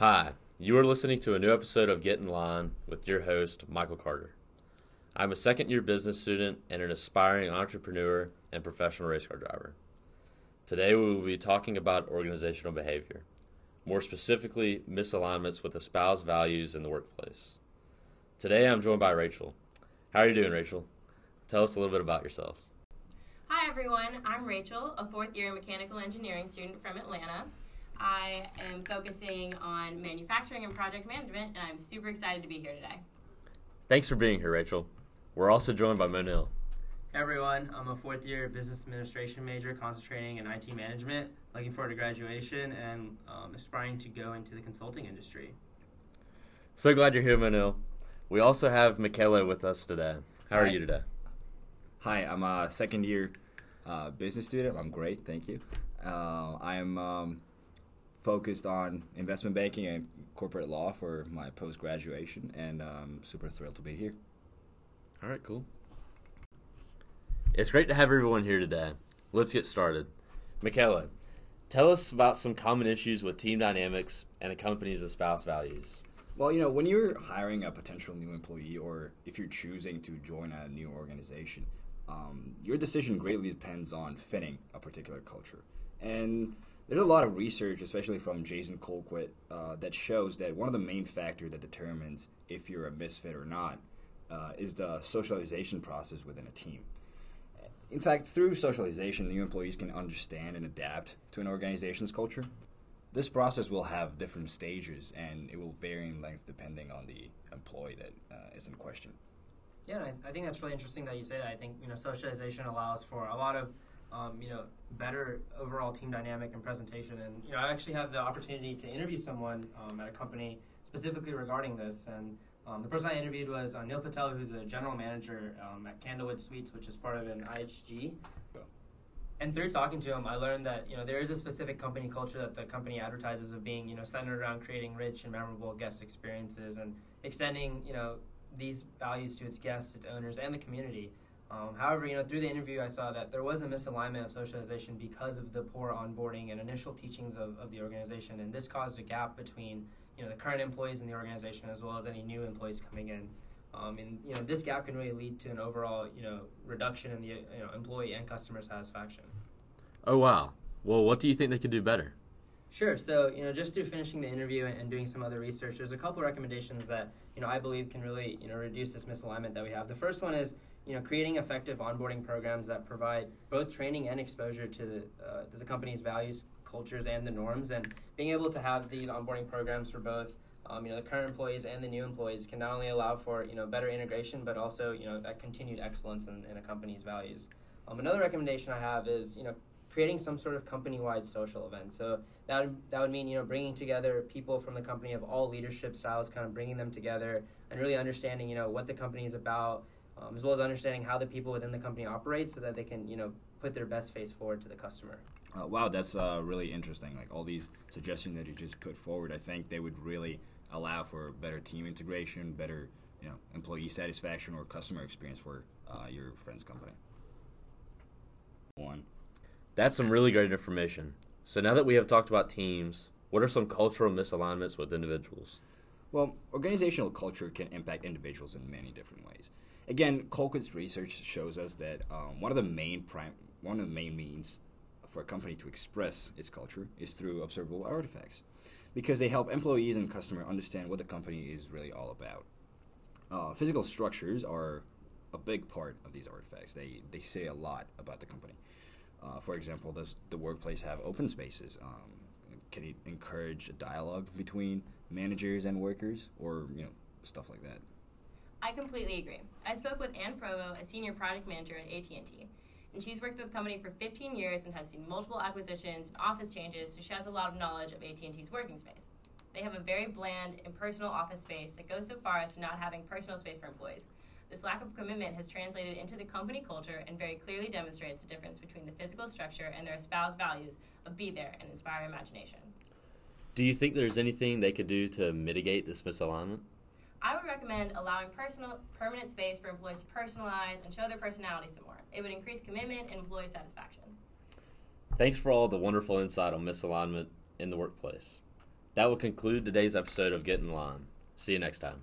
Hi, you are listening to a new episode of Get in Line with your host, Michael Carter. I'm a second year business student and an aspiring entrepreneur and professional race car driver. Today we will be talking about organizational behavior, more specifically, misalignments with espoused values in the workplace. Today I'm joined by Rachel. How are you doing, Rachel? Tell us a little bit about yourself. Hi everyone, I'm Rachel, a fourth year mechanical engineering student from Atlanta. I am focusing on manufacturing and project management, and I'm super excited to be here today. Thanks for being here, Rachel. We're also joined by Monil. Hey everyone, I'm a fourth year business administration major concentrating in IT management, looking forward to graduation and um, aspiring to go into the consulting industry. So glad you're here, Monil. We also have Michaela with us today. How are you today? Hi, I'm a second year uh, business student. I'm great, thank you. Uh, I'm um, focused on investment banking and corporate law for my post graduation, and I'm super thrilled to be here. All right, cool. It's great to have everyone here today. Let's get started. Michaela, tell us about some common issues with team dynamics and a company's espoused values. Well, you know, when you're hiring a potential new employee or if you're choosing to join a new organization, um, your decision greatly depends on fitting a particular culture. And there's a lot of research, especially from Jason Colquitt, uh, that shows that one of the main factors that determines if you're a misfit or not uh, is the socialization process within a team. In fact, through socialization, new employees can understand and adapt to an organization's culture. This process will have different stages and it will vary in length depending on the employee that uh, is in question. Yeah, I, I think that's really interesting that you say that. I think you know socialization allows for a lot of um, you know better overall team dynamic and presentation. And you know I actually had the opportunity to interview someone um, at a company specifically regarding this. And um, the person I interviewed was uh, Neil Patel, who's a general manager um, at Candlewood Suites, which is part of an IHG. And through talking to him, I learned that you know there is a specific company culture that the company advertises of being you know centered around creating rich and memorable guest experiences and extending you know these values to its guests, its owners, and the community. Um, however, you know through the interview, I saw that there was a misalignment of socialization because of the poor onboarding and initial teachings of, of the organization, and this caused a gap between you know the current employees in the organization as well as any new employees coming in. Um, and you know this gap can really lead to an overall you know reduction in the you know employee and customer satisfaction. Oh, wow. Well, what do you think they could do better? Sure. So, you know, just through finishing the interview and, and doing some other research, there's a couple recommendations that, you know, I believe can really, you know, reduce this misalignment that we have. The first one is, you know, creating effective onboarding programs that provide both training and exposure to the, uh, to the company's values, cultures, and the norms. And being able to have these onboarding programs for both, um, you know, the current employees and the new employees can not only allow for, you know, better integration, but also, you know, that continued excellence in, in a company's values. Um, another recommendation I have is, you know, creating some sort of company-wide social event. So that would, that would mean you know bringing together people from the company of all leadership styles, kind of bringing them together and really understanding you know what the company is about, um, as well as understanding how the people within the company operate, so that they can you know put their best face forward to the customer. Uh, wow, that's uh, really interesting. Like all these suggestions that you just put forward, I think they would really allow for better team integration, better you know employee satisfaction or customer experience for uh, your friend's company. One. That's some really great information. So now that we have talked about teams, what are some cultural misalignments with individuals? Well, organizational culture can impact individuals in many different ways. Again, Colquitt's research shows us that um, one of the main prime, one of the main means for a company to express its culture is through observable artifacts, because they help employees and customer understand what the company is really all about. Uh, physical structures are a big part of these artifacts. They they say a lot about the company. Uh, for example, does the workplace have open spaces? Um, can it encourage a dialogue between managers and workers, or you know stuff like that? I completely agree. I spoke with Ann Provo, a senior product manager at AT&T, and she's worked with the company for 15 years and has seen multiple acquisitions and office changes, so she has a lot of knowledge of AT&T's working space. They have a very bland, impersonal office space that goes so far as to not having personal space for employees. This lack of commitment has translated into the company culture and very clearly demonstrates the difference between the physical structure and their espoused values of be there and inspire imagination. Do you think there's anything they could do to mitigate this misalignment? I would recommend allowing personal permanent space for employees to personalize and show their personality some more. It would increase commitment and employee satisfaction. Thanks for all the wonderful insight on misalignment in the workplace. That will conclude today's episode of Get in Line. See you next time.